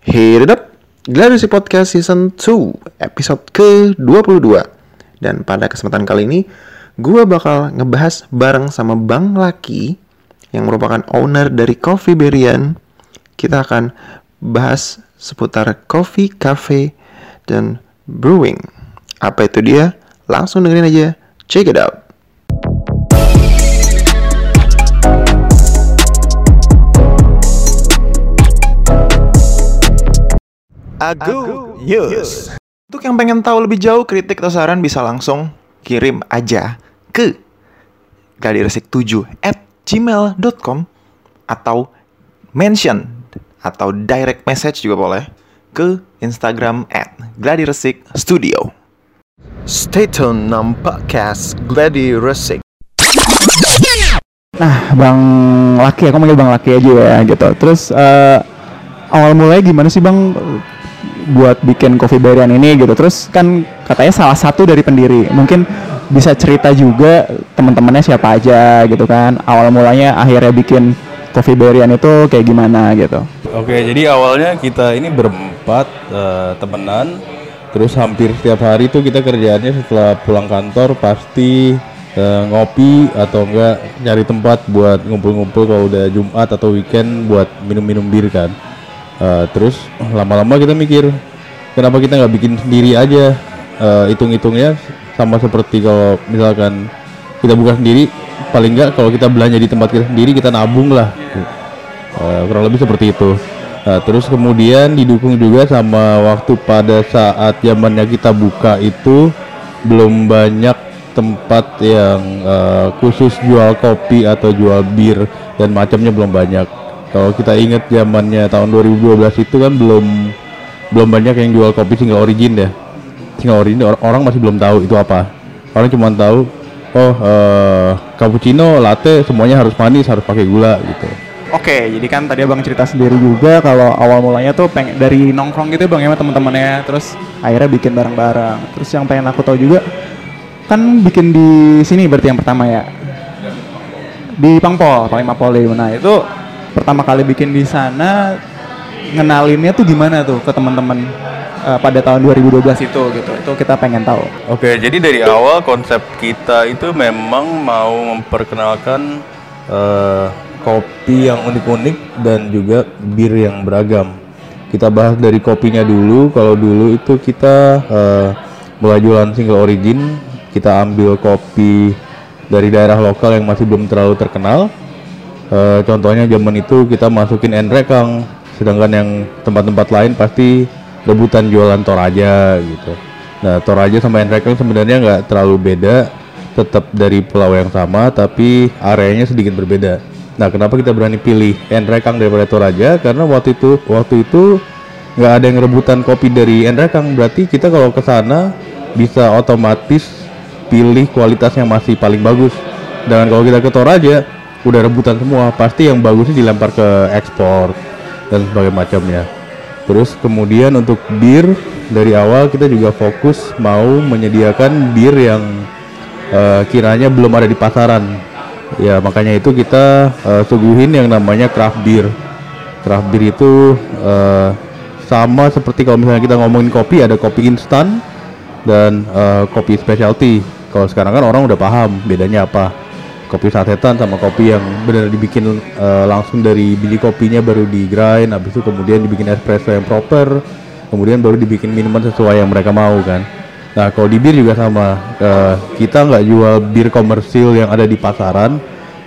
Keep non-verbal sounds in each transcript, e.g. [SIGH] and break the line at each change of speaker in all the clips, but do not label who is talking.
Hit it up! Gladiasi Podcast Season 2, episode ke-22. Dan pada kesempatan kali ini, gue bakal ngebahas bareng sama Bang Laki, yang merupakan owner dari Coffee Berian. Kita akan bahas seputar coffee, cafe, dan brewing. Apa itu dia? Langsung dengerin aja. Check it out! Agu Yus. Untuk yang pengen tahu lebih jauh kritik atau saran bisa langsung kirim aja ke gladiresik7 at gmail.com atau mention atau direct message juga boleh ke Instagram at gladiresik studio. Stay tune nam podcast Gladi Resik.
Nah, Bang Laki, aku manggil Bang Laki aja ya gitu. Terus eh, awal mulai gimana sih Bang buat bikin Coffee Berian ini gitu. Terus kan katanya salah satu dari pendiri. Mungkin bisa cerita juga teman-temannya siapa aja gitu kan. Awal mulanya akhirnya bikin Coffee Berian itu kayak gimana gitu.
Oke, jadi awalnya kita ini berempat eh, temenan, terus hampir setiap hari tuh kita kerjaannya setelah pulang kantor pasti eh, ngopi atau enggak nyari tempat buat ngumpul-ngumpul kalau udah Jumat atau weekend buat minum-minum bir kan. Eh, terus lama-lama kita mikir kenapa kita nggak bikin sendiri aja Eh, hitung-hitungnya sama seperti kalau misalkan kita buka sendiri paling enggak kalau kita belanja di tempat kita sendiri kita nabung lah Eh, kurang lebih seperti itu. Nah, terus kemudian didukung juga sama waktu pada saat zamannya kita buka itu belum banyak tempat yang eh, khusus jual kopi atau jual bir dan macamnya belum banyak. Kalau kita ingat zamannya tahun 2012 itu kan belum belum banyak yang jual kopi single origin ya. Single origin or- orang masih belum tahu itu apa. Orang cuma tahu oh eh, cappuccino, latte semuanya harus manis, harus pakai gula gitu.
Oke, jadi kan tadi Abang cerita sendiri juga kalau awal mulanya tuh pengen dari nongkrong gitu Bang ya teman-temannya, terus akhirnya bikin bareng-bareng. Terus yang pengen aku tahu juga kan bikin di sini berarti yang pertama ya. Di Pangpol, paling Mapolde. Nah, itu pertama kali bikin di sana ngenalinnya tuh gimana tuh ke teman-teman eh, pada tahun 2012 itu gitu. Itu kita pengen tahu.
Oke, jadi dari awal konsep kita itu memang mau memperkenalkan eh, kopi yang unik-unik dan juga bir yang beragam. Kita bahas dari kopinya dulu. Kalau dulu itu kita eh, mulai jualan single origin, kita ambil kopi dari daerah lokal yang masih belum terlalu terkenal. Eh, contohnya zaman itu kita masukin Enrekang, sedangkan yang tempat-tempat lain pasti rebutan jualan Toraja gitu. Nah Toraja sama Enrekang sebenarnya nggak terlalu beda, tetap dari pulau yang sama, tapi areanya sedikit berbeda. Nah kenapa kita berani pilih Enrekang daripada Toraja? Karena waktu itu waktu itu nggak ada yang rebutan kopi dari Enrekang, berarti kita kalau ke sana bisa otomatis pilih kualitas yang masih paling bagus. Dan kalau kita ke Toraja udah rebutan semua, pasti yang bagusnya dilempar ke ekspor dan sebagainya macamnya. Terus kemudian untuk bir dari awal kita juga fokus mau menyediakan bir yang eh, kiranya belum ada di pasaran. Ya makanya itu kita eh, suguhin yang namanya craft beer. Craft beer itu eh, sama seperti kalau misalnya kita ngomongin kopi ada kopi instan dan eh, kopi specialty. Kalau sekarang kan orang udah paham bedanya apa. Kopi sasetan sama kopi yang benar dibikin eh, langsung dari biji kopinya baru di grind, habis itu kemudian dibikin espresso yang proper, kemudian baru dibikin minuman sesuai yang mereka mau kan. Nah kalau di bir juga sama, Eh, kita nggak jual bir komersil yang ada di pasaran,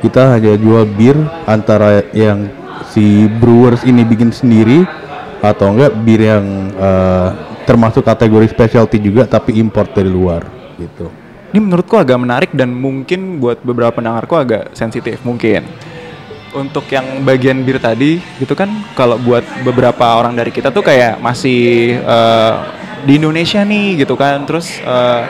kita hanya jual bir antara yang si brewers ini bikin sendiri atau enggak bir yang eh, termasuk kategori specialty juga tapi import dari luar gitu.
Ini menurutku agak menarik dan mungkin buat beberapa pendengarku agak sensitif mungkin. Untuk yang bagian bir tadi gitu kan kalau buat beberapa orang dari kita tuh kayak masih eh, di Indonesia nih gitu kan. Terus eh,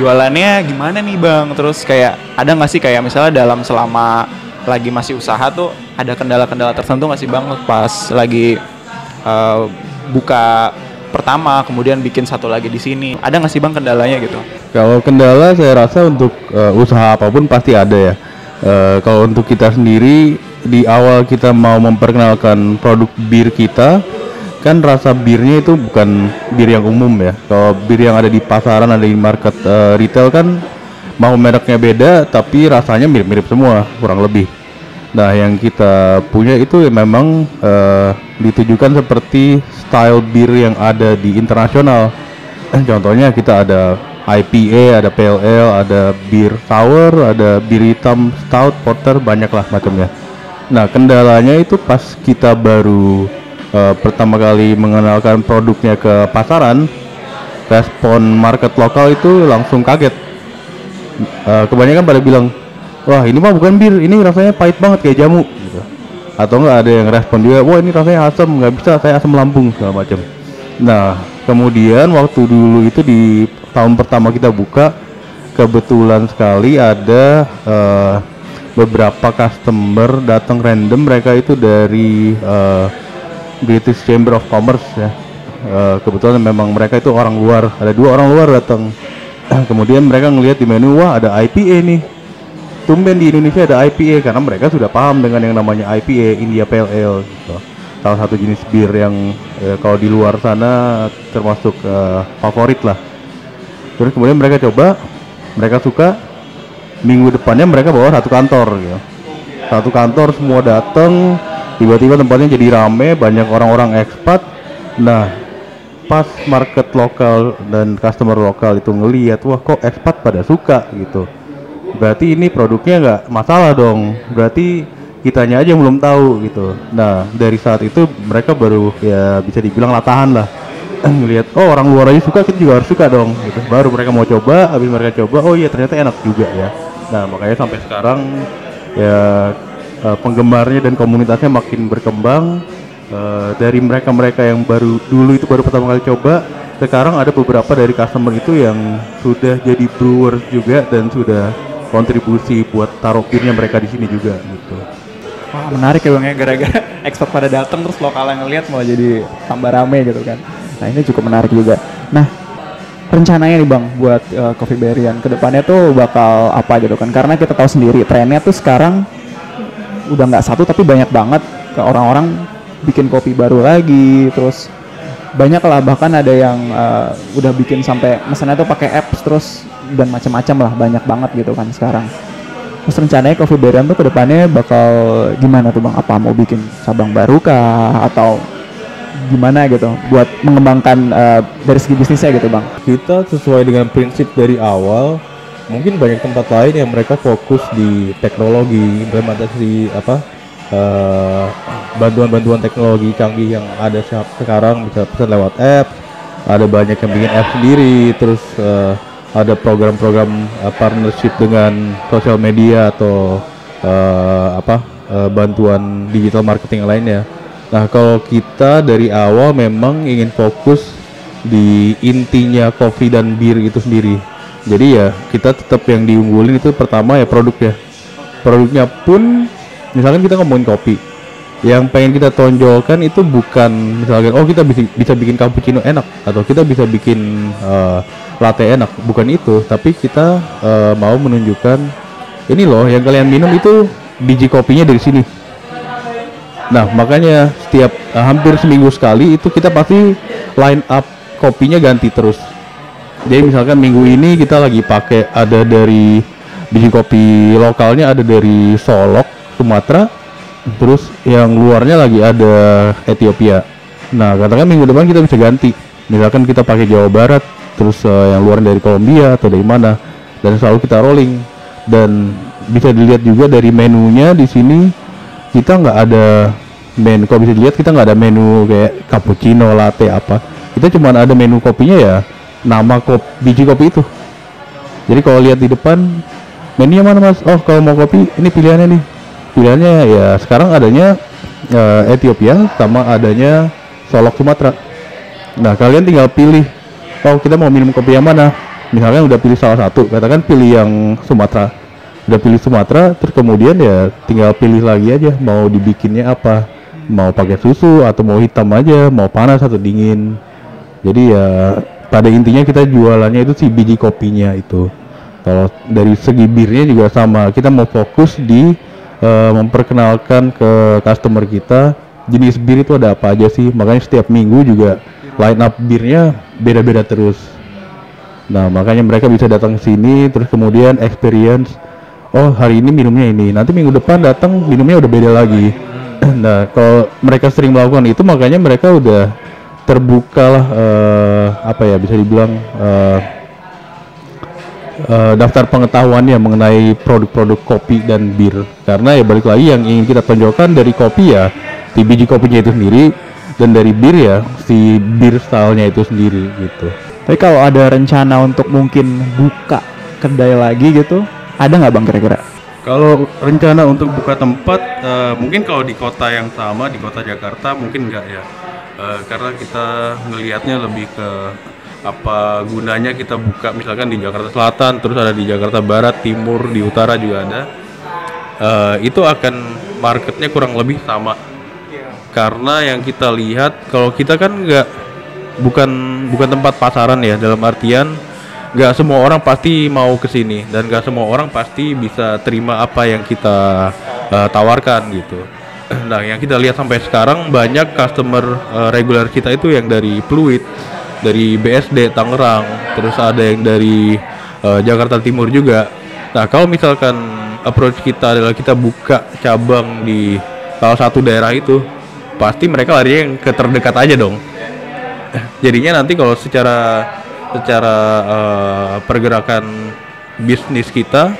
jualannya gimana nih Bang? Terus kayak ada nggak sih kayak misalnya dalam selama lagi masih usaha tuh ada kendala-kendala tertentu nggak sih Bang pas lagi eh, buka pertama kemudian bikin satu lagi di sini ada nggak sih bang kendalanya gitu
Kalau kendala saya rasa untuk eh, usaha apa pun pasti ada ya. Eh, kalau untuk kita sendiri di awal kita mau memperkenalkan produk bir kita, kan rasa birnya itu bukan bir yang umum ya. Kalau bir yang ada di pasaran ada di market eh, retail kan mau mereknya beda tapi rasanya mirip-mirip semua kurang lebih. Nah, yang kita punya itu ya memang eh, ditujukan seperti style bir yang ada di internasional. Contohnya kita ada IPA, ada Ale, ada bir sour, ada bir hitam, stout, porter, banyak lah macamnya. Nah, kendalanya itu pas kita baru eh, pertama kali mengenalkan produknya ke pasaran, respon market lokal itu langsung kaget. Eh, kebanyakan pada bilang, wah ini mah bukan bir, ini rasanya pahit banget kayak jamu. Gitu. Atau enggak ada yang respon juga, wah ini rasanya asam, nggak bisa saya asam lambung segala macam. Nah, kemudian waktu dulu itu di tahun pertama kita buka, kebetulan sekali ada eh, beberapa customer datang random, mereka itu dari eh, British Chamber of Commerce ya. Eh, kebetulan memang mereka itu orang luar, ada dua orang luar datang. [CLEARS THROAT] Kemudian mereka ngelihat di menu, wah ada IPA nih. Tumben di Indonesia ada IPA karena mereka sudah paham dengan yang namanya IPA, India Pale Ale. Gitu. Salah satu jenis bir yang eh, kalau di luar sana termasuk eh, favorit lah. Terus kemudian mereka coba, mereka suka. Minggu depannya mereka bawa satu kantor gitu. Satu kantor semua datang, tiba-tiba tempatnya jadi rame, banyak orang-orang ekspat. Nah, pas market lokal dan customer lokal itu ngelihat, wah kok ekspat pada suka gitu. Berarti ini produknya nggak masalah dong. Berarti kitanya aja belum tahu gitu. Nah, dari saat itu mereka baru ya bisa dibilang latahan lah ngelihat oh orang luar aja suka kita juga harus suka dong gitu. Baru mereka mau coba habis mereka coba oh iya ternyata enak juga ya. Nah makanya sampai sekarang ya eh, penggemarnya dan komunitasnya makin berkembang. Eh, dari mereka-mereka yang baru dulu itu baru pertama kali coba sekarang ada beberapa dari customer itu yang sudah jadi brewers juga dan sudah kontribusi buat taruh birnya mereka di sini juga gitu.
Wah menarik ya bang ya gara-gara [LAUGHS] ekspor pada datang terus lokal yang ngeliat malah jadi tambah rame gitu kan. Nah ini cukup menarik juga. Nah rencananya nih bang buat uh, Coffee Berryan ke depannya tuh bakal apa gitu kan? Karena kita tahu sendiri trennya tuh sekarang udah nggak satu tapi banyak banget ke orang-orang bikin kopi baru lagi terus banyak lah bahkan ada yang uh, udah bikin sampai mesennya tuh pakai apps terus dan macam-macam lah banyak banget gitu kan sekarang terus rencananya Coffee Berryan tuh ke depannya bakal gimana tuh bang apa mau bikin cabang baru kah atau gimana gitu buat mengembangkan uh, dari segi bisnisnya gitu bang?
Kita sesuai dengan prinsip dari awal mungkin banyak tempat lain yang mereka fokus di teknologi implementasi apa eh, bantuan-bantuan teknologi canggih yang ada se- sekarang bisa pesan lewat app ada banyak yang bikin app sendiri terus eh, ada program-program eh, partnership dengan sosial media atau eh, apa eh, bantuan digital marketing lainnya nah kalau kita dari awal memang ingin fokus di intinya kopi dan bir itu sendiri. Jadi ya kita tetap yang diunggulin itu pertama ya produknya produknya pun misalkan kita ngomongin kopi yang pengen kita tonjolkan itu bukan misalkan oh kita bisa bisa bikin cappuccino enak atau kita bisa bikin eh, latte enak. Bukan itu tapi kita eh, mau menunjukkan ini loh yang kalian minum itu biji kopinya dari sini nah makanya setiap eh, hampir seminggu sekali itu kita pasti line up kopinya ganti terus. Jadi misalkan minggu ini kita lagi pakai ada dari biji kopi lokalnya ada dari Solok Sumatera terus yang luarnya lagi ada Ethiopia. Nah katakan minggu depan kita bisa ganti. Misalkan kita pakai Jawa Barat terus eh, yang luar dari Kolombia atau dari mana dan selalu kita rolling. Dan bisa dilihat juga dari menunya di sini kita nggak ada menu kalau bisa dilihat kita nggak ada menu kayak cappuccino latte apa. Kita cuma ada menu kopinya ya nama kop biji kopi itu. Jadi kalau lihat di depan menunya mana mas? Oh kalau mau kopi ini pilihannya nih. Pilihannya ya sekarang adanya eh, Ethiopia sama adanya Solok Sumatera. Nah kalian tinggal pilih oh kita mau minum kopi yang mana. Misalkan udah pilih salah satu katakan pilih yang Sumatera udah pilih Sumatera terus kemudian ya tinggal pilih lagi aja mau dibikinnya apa mau pakai susu atau mau hitam aja mau panas atau dingin jadi ya pada intinya kita jualannya itu si biji kopinya itu kalau dari segi birnya juga sama kita mau fokus di eh, memperkenalkan ke customer kita jenis bir itu ada apa aja sih. Makanya setiap minggu juga line up birnya beda-beda terus. Nah, makanya mereka bisa datang ke sini terus kemudian experience oh hari ini minumnya ini, nanti minggu depan datang minumnya udah beda lagi. [CLEARS THROAT] nah, kalau mereka sering melakukan itu makanya mereka udah terbuka lah eh, apa ya bisa dibilang eh, eh, daftar pengetahuannya mengenai produk-produk kopi dan bir. Karena ya balik lagi yang ingin kita tonjolkan dari kopi ya si biji kopinya itu sendiri dan dari bir ya si bir stylenya itu sendiri gitu.
Tapi kalau ada rencana untuk mungkin buka kedai lagi gitu, ada nggak bang kira-kira?
Kalau rencana untuk buka tempat, eh, mungkin kalau di kota yang sama di kota Jakarta mungkin enggak ya, Eh, karena kita ngelihatnya lebih ke apa gunanya kita buka misalkan di Jakarta Selatan, terus ada di Jakarta Barat, Timur, di Utara juga ada. Eh, itu akan marketnya kurang lebih sama, karena yang kita lihat kalau kita kan nggak bukan bukan tempat pasaran ya dalam artian nggak semua orang pasti mau ke sini dan nggak semua orang pasti bisa terima apa yang kita uh, tawarkan gitu. [CLEARS THROAT] Nah, yang kita lihat sampai sekarang banyak customer uh, reguler kita itu yang dari Pluit, dari BSD Tangerang, terus ada yang dari uh, Jakarta Timur juga. Nah, kalau misalkan approach kita adalah kita buka cabang di salah satu daerah itu, pasti mereka lari yang ke terdekat aja dong [LAUGHS] jadinya nanti kalau secara secara eh, pergerakan bisnis kita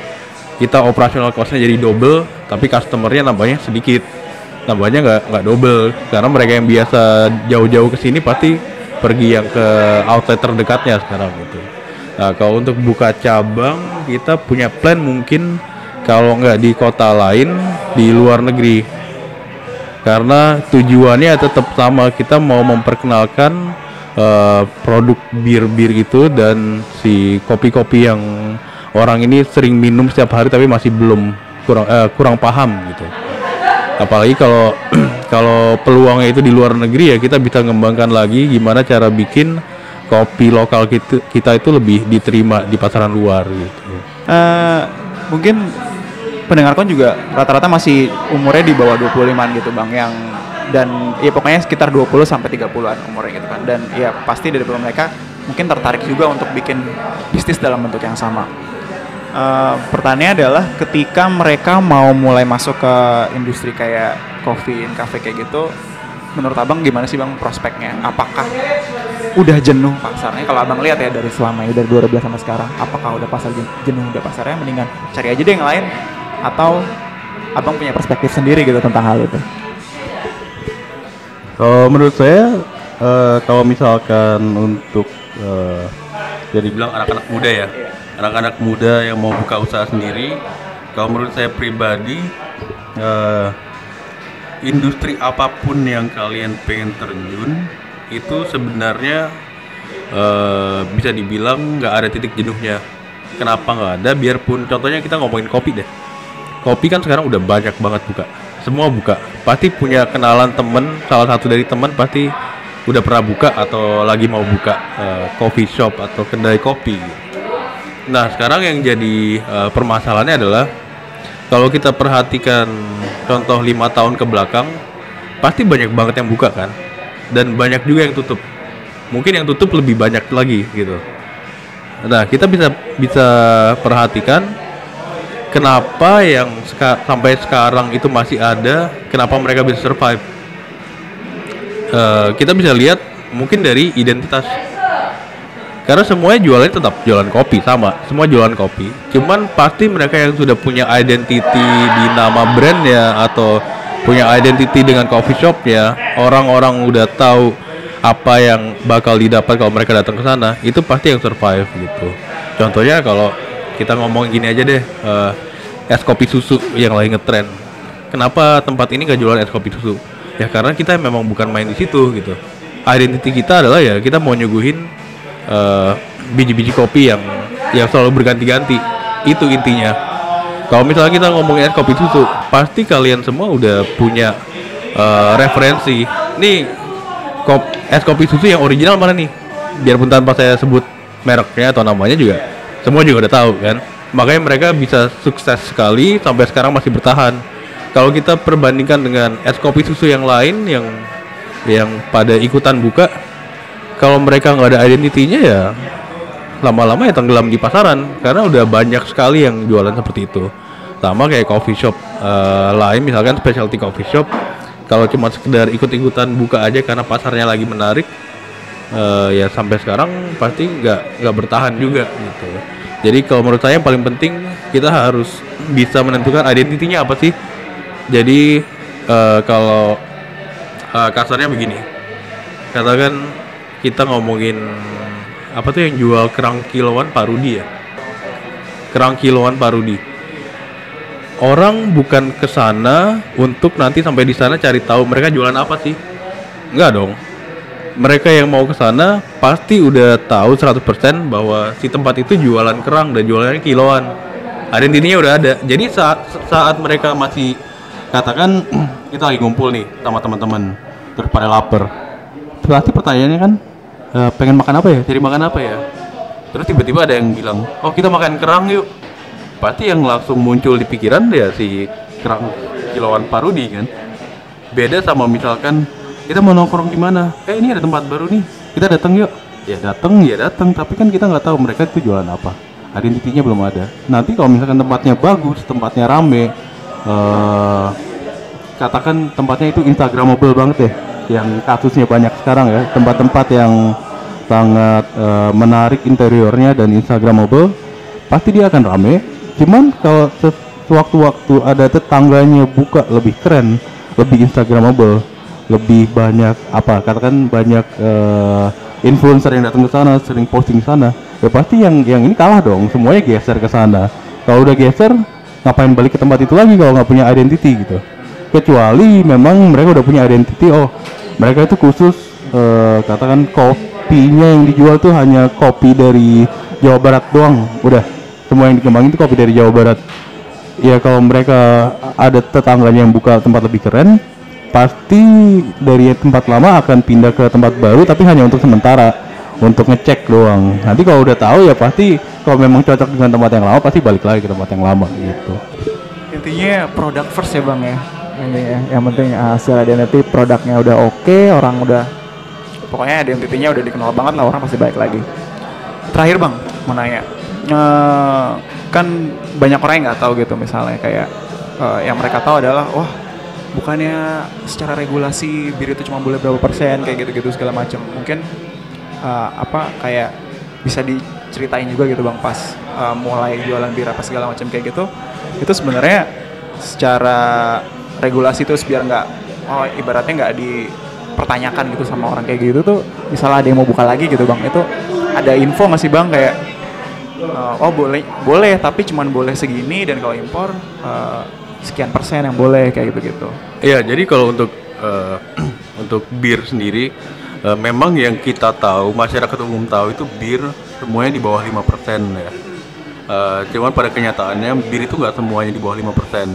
kita operasional costnya jadi double tapi customernya nambahnya sedikit. Nambahnya nggak nggak double. Karena mereka yang biasa jauh-jauh ke sini pasti pergi yang ke outlet terdekatnya sekarang gitu. Nah kalau untuk buka cabang kita punya plan mungkin kalau nggak di kota lain di luar negeri. Karena tujuannya tetap sama kita mau memperkenalkan eh, produk bir-bir itu dan si kopi-kopi yang orang ini sering minum setiap hari tapi masih belum kurang eh, kurang paham gitu. Apalagi kalau [CLEARS THROAT] kalau peluangnya itu di luar negeri ya kita bisa ngembangkan lagi gimana cara bikin kopi lokal kita, kita itu lebih diterima di pasaran luar gitu.
Eh, mungkin pendengar kon juga rata-rata masih umurnya di bawah 25-an gitu bang yang dan ya pokoknya sekitar 20 sampai 30-an umurnya gitu kan. Dan ya pasti dari mereka mungkin tertarik juga untuk bikin bisnis dalam bentuk yang sama. Eh, pertanyaannya adalah ketika mereka mau mulai masuk ke industri kayak coffee and cafe kayak gitu menurut abang gimana sih bang prospeknya? Apakah udah jenuh pasarnya? Kalau abang lihat ya dari selama ini dari 2012 sampai sekarang apakah udah pasar jen- jenuh udah pasarnya? Mendingan cari aja deh yang lain. Atau abang punya perspektif sendiri gitu tentang hal itu
Kalau menurut saya eh, kalau misalkan untuk eh, jadi bilang anak-anak muda ya, anak-anak muda yang mau buka usaha sendiri, kalau menurut saya pribadi eh, industri apa pun yang kalian pengen terjun itu sebenarnya eh, bisa dibilang nggak ada titik jenuhnya. Kenapa nggak ada? Biarpun contohnya kita ngomongin kopi deh. Kopi kan sekarang udah banyak banget buka. Semua buka. Pasti punya kenalan temen, salah satu dari temen pasti udah pernah buka atau lagi mau buka eh, coffee shop atau kedai kopi. Nah, sekarang yang jadi eh, permasalahannya adalah kalau kita perhatikan contoh lima tahun ke belakang, pasti banyak banget yang buka kan, dan banyak juga yang tutup. Mungkin yang tutup lebih banyak lagi gitu. Nah, kita bisa bisa perhatikan kenapa yang seka- sampai sekarang itu masih ada, kenapa mereka bisa survive. Eh, kita bisa lihat mungkin dari identitas. Karena semuanya jualannya tetap jualan kopi sama, semua jualan kopi. Cuman pasti mereka yang sudah punya identity di nama brandnya atau punya identity dengan coffee shop ya, orang-orang udah tahu apa yang bakal didapat kalau mereka datang ke sana, itu pasti yang survive gitu. Contohnya kalau kita ngomong gini aja deh, eh, es kopi susu yang lagi ngetren. Kenapa tempat ini gak jualan es kopi susu? Ya karena kita memang bukan main di situ gitu. Identity kita adalah ya kita mau nyuguhin eh, biji-biji kopi yang yang selalu berganti-ganti. Itu intinya. Kalau misalnya kita ngomongin es kopi susu, pasti kalian semua udah punya eh, referensi. Nih kop es kopi susu yang original mana nih? Biarpun tanpa saya sebut mereknya atau namanya juga, semua juga udah tahu kan. Makanya mereka bisa sukses sekali sampai sekarang masih bertahan. kalau kita perbandingkan dengan es kopi susu yang lain yang yang pada ikutan buka kalau mereka nggak ada identitinya ya lama-lama ya tenggelam di pasaran karena udah banyak sekali yang jualan seperti itu sama kayak coffee shop eh, lain misalkan specialty coffee shop kalau cuma sekedar ikut-ikutan buka aja karena pasarnya lagi menarik eh, ya sampai sekarang pasti nggak nggak bertahan juga gitu jadi kalau menurut saya yang paling penting kita harus bisa menentukan identitinya apa sih. Jadi eh, kalau eh, kasarnya begini. Katakan kita ngomongin apa tuh yang jual kerang kiloan Pak Rudi ya? Kerang kiloan Pak Rudi. Orang bukan ke sana untuk nanti sampai di sana cari tahu mereka jualan apa sih. Enggak dong mereka yang mau ke sana pasti udah tahu 100% bahwa si tempat itu jualan kerang dan jualannya kiloan. Identitinya udah ada. Jadi saat saat mereka masih katakan [CLEARS THROAT] kita lagi ngumpul nih sama teman-teman terus pada lapar. Pasti pertanyaannya kan "Eh, pengen makan apa ya? Cari makan apa ya? Terus tiba-tiba ada yang bilang oh kita makan kerang yuk. Pasti yang langsung muncul di pikiran ya si kerang kiloan parudi kan. Beda sama misalkan kita mau nongkrong di mana? Eh ini ada tempat baru nih. Kita datang yuk. Ya datang ya datang. Tapi kan kita nggak tahu mereka itu jualan apa. Identitinya belum ada. Nanti kalau misalkan tempatnya bagus tempatnya rame eh katakan tempatnya itu instagramable banget ya yang kasusnya banyak sekarang ya. Tempat-tempat yang sangat eh, menarik interiornya dan instagramable pasti dia akan rame. Cuman kalau se- sewaktu-waktu ada tetangganya buka lebih keren lebih instagramable lebih banyak apa katakan banyak eh, influencer yang datang ke sana sering posting sana ya pasti yang yang ini kalah dong semuanya geser ke sana. Kalau udah geser ngapain balik ke tempat itu lagi kalau nggak punya identity gitu. Kecuali memang mereka udah punya identity oh mereka itu khusus eh, katakan kopinya yang dijual tuh hanya kopi dari Jawa Barat doang udah. Semua yang dikembangin itu kopi dari Jawa Barat. Ya kalau mereka ada tetangganya yang buka tempat lebih keren pasti dari tempat lama akan pindah ke tempat baru tapi hanya untuk sementara untuk ngecek doang nanti kalau udah tahu ya pasti kalau memang cocok dengan tempat yang lama pasti balik lagi ke tempat yang lama gitu
Intinya produk first ya bang ya. Intinya yang penting uh, hasil identity produknya udah oke, orang udah pokoknya identitinya udah dikenal banget lah orang pasti balik lagi. Terakhir bang, mau nanya, Eh, kan banyak orang yang nggak tahu gitu misalnya kayak eh, yang mereka tahu adalah wah bukannya secara regulasi bir itu cuma boleh berapa persen kayak gitu-gitu segala macam. Mungkin eh, apa kayak bisa diceritain juga gitu bang pas eh, mulai jualan bir apa segala macam kayak gitu. Itu sebenarnya secara regulasi terus biar nggak oh ibaratnya nggak dipertanyakan gitu sama orang kayak gitu tuh misalnya ada yang mau buka lagi gitu bang. Itu ada info nggak sih bang? Kayak eh, oh boleh boleh tapi cuman boleh segini dan kalau impor eh, sekian persen yang boleh kayak gitu gitu
Iya, jadi kalau untuk eh, [CLEARS THROAT] untuk bir sendiri eh, memang yang kita tahu masyarakat umum tahu itu bir semuanya di bawah 5% ya. Eh, cuman pada kenyataannya bir itu nggak semuanya di bawah 5%.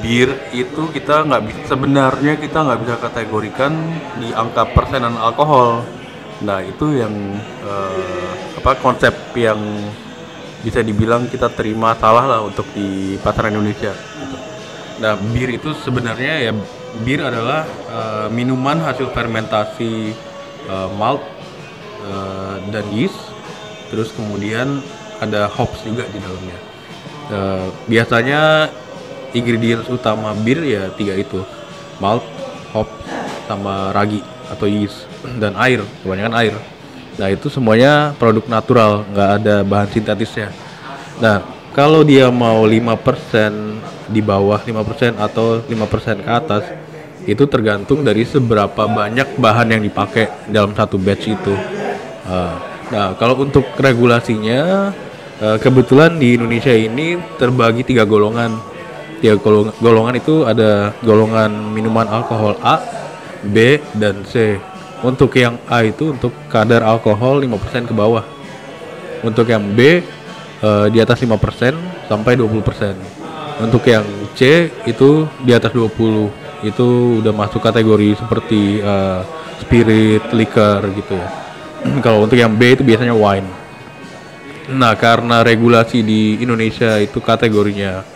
Bir itu kita nggak bisa sebenarnya kita nggak bisa kategorikan di angka persenan alkohol. Nah itu yang eh, apa konsep yang bisa dibilang kita terima salah lah untuk di pasar Indonesia. Nah, bir itu sebenarnya ya bir adalah eh, minuman hasil fermentasi eh, malt eh, dan yeast. Terus kemudian ada hops juga di dalamnya. Eh, biasanya ingredients utama bir ya tiga itu. Malt, hop, sama ragi atau yeast [CLEARS THROAT] dan air, kebanyakan air. Nah, itu semuanya produk natural, nggak ada bahan sintetisnya. Nah, kalau dia mau 5% di bawah 5% atau 5% ke atas, itu tergantung dari seberapa banyak bahan yang dipakai dalam satu batch itu. Uh, Nah, kalau untuk regulasinya, uh, kebetulan di Indonesia ini terbagi tiga golongan. Tiga golong- golongan itu ada golongan minuman alkohol A, B, dan C. Untuk yang A itu untuk kadar alkohol 5% ke bawah. Untuk yang B eh, di atas 5% sampai 20%. Untuk yang C itu di atas 20. Itu udah masuk kategori seperti eh, spirit, liquor gitu ya. [CLEARS THROAT] Kalau untuk yang B itu biasanya wine. Nah, karena regulasi di Indonesia itu kategorinya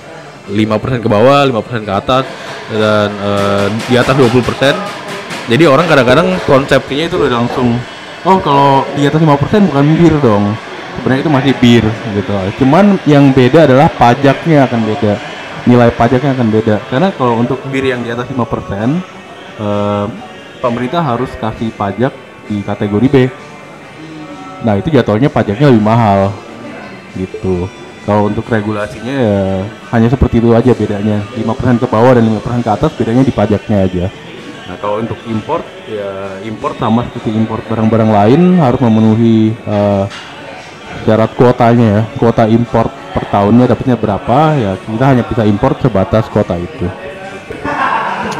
5% ke bawah, 5% ke atas dan eh, di atas 20%. Jadi orang kadang-kadang konsepnya itu udah langsung oh kalau di atas 5% bukan bir dong. Sebenarnya itu masih bir gitu. Cuman yang beda adalah pajaknya akan beda. Nilai pajaknya akan beda. Karena kalau untuk bir yang di atas 5% eh, pemerintah harus kasih pajak di kategori B. Nah, itu jatuhnya pajaknya lebih mahal. Gitu. Kalau untuk regulasinya ya hanya seperti itu aja bedanya. 5% ke bawah dan 5% ke atas bedanya di pajaknya aja. Nah, kalau untuk import ya import sama seperti import barang-barang lain harus memenuhi eh, syarat kuotanya ya. Kuota import per tahunnya dapatnya berapa ya kita hanya bisa import sebatas kuota itu.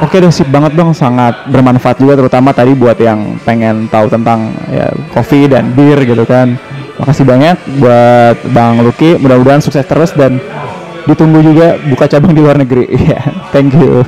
Oke deh sip banget dong sangat bermanfaat juga terutama tadi buat yang pengen tahu tentang ya kopi dan bir gitu kan. Makasih banyak buat Bang Lucky mudah-mudahan sukses terus dan ditunggu juga buka cabang di luar negeri. [LAUGHS] Iya, thank you.